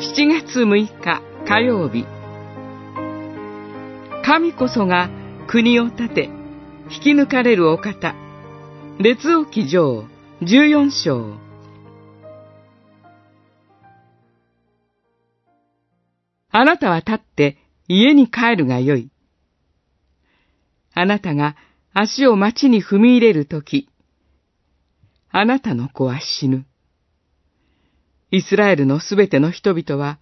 7月6日火曜日神こそが国を立て引き抜かれるお方列王記上14章あなたは立って家に帰るがよい。あなたが足を町に踏み入れるとき、あなたの子は死ぬ。イスラエルのすべての人々は、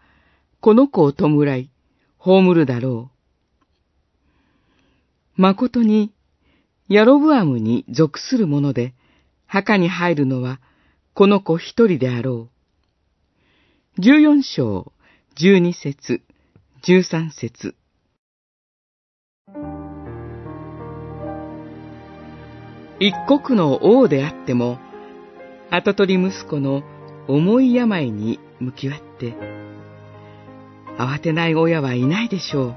この子を弔い、葬るだろう。誠に、ヤロブアムに属する者で、墓に入るのは、この子一人であろう。十四章、十二節、十三節。一国の王であっても、跡取り息子の重い病に向き合って、慌てない親はいないでしょう。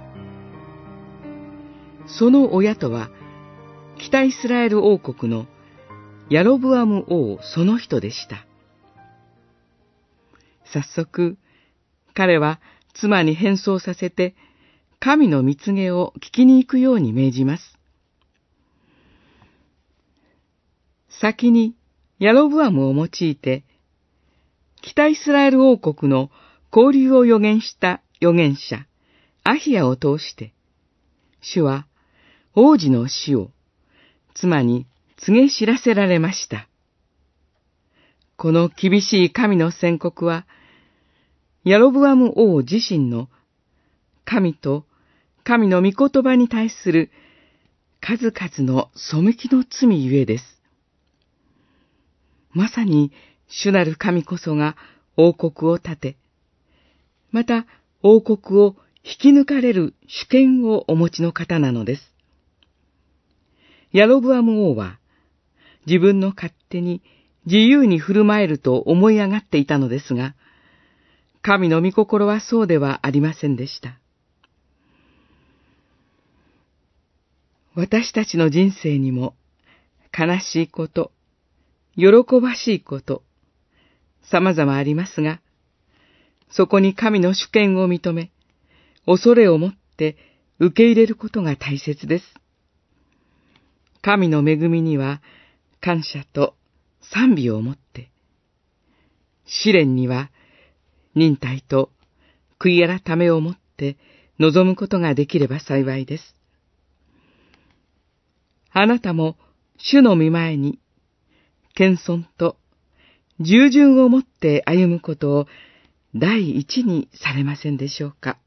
その親とは、北イスラエル王国のヤロブアム王その人でした。早速、彼は妻に変装させて、神の蜜げを聞きに行くように命じます。先にヤロブアムを用いて、北イスラエル王国の交流を予言した預言者、アヒアを通して、主は王子の死を妻に告げ知らせられました。この厳しい神の宣告は、ヤロブアム王自身の神と神の御言葉に対する数々の背きの罪ゆえです。まさに主なる神こそが王国を立て、また王国を引き抜かれる主権をお持ちの方なのです。ヤロブアム王は自分の勝手に自由に振る舞えると思い上がっていたのですが、神の御心はそうではありませんでした。私たちの人生にも悲しいこと、喜ばしいこと、様々ありますが、そこに神の主権を認め、恐れを持って受け入れることが大切です。神の恵みには感謝と賛美を持って、試練には忍耐と悔い改めを持って望むことができれば幸いです。あなたも主の見前に、謙遜と従順をもって歩むことを第一にされませんでしょうか。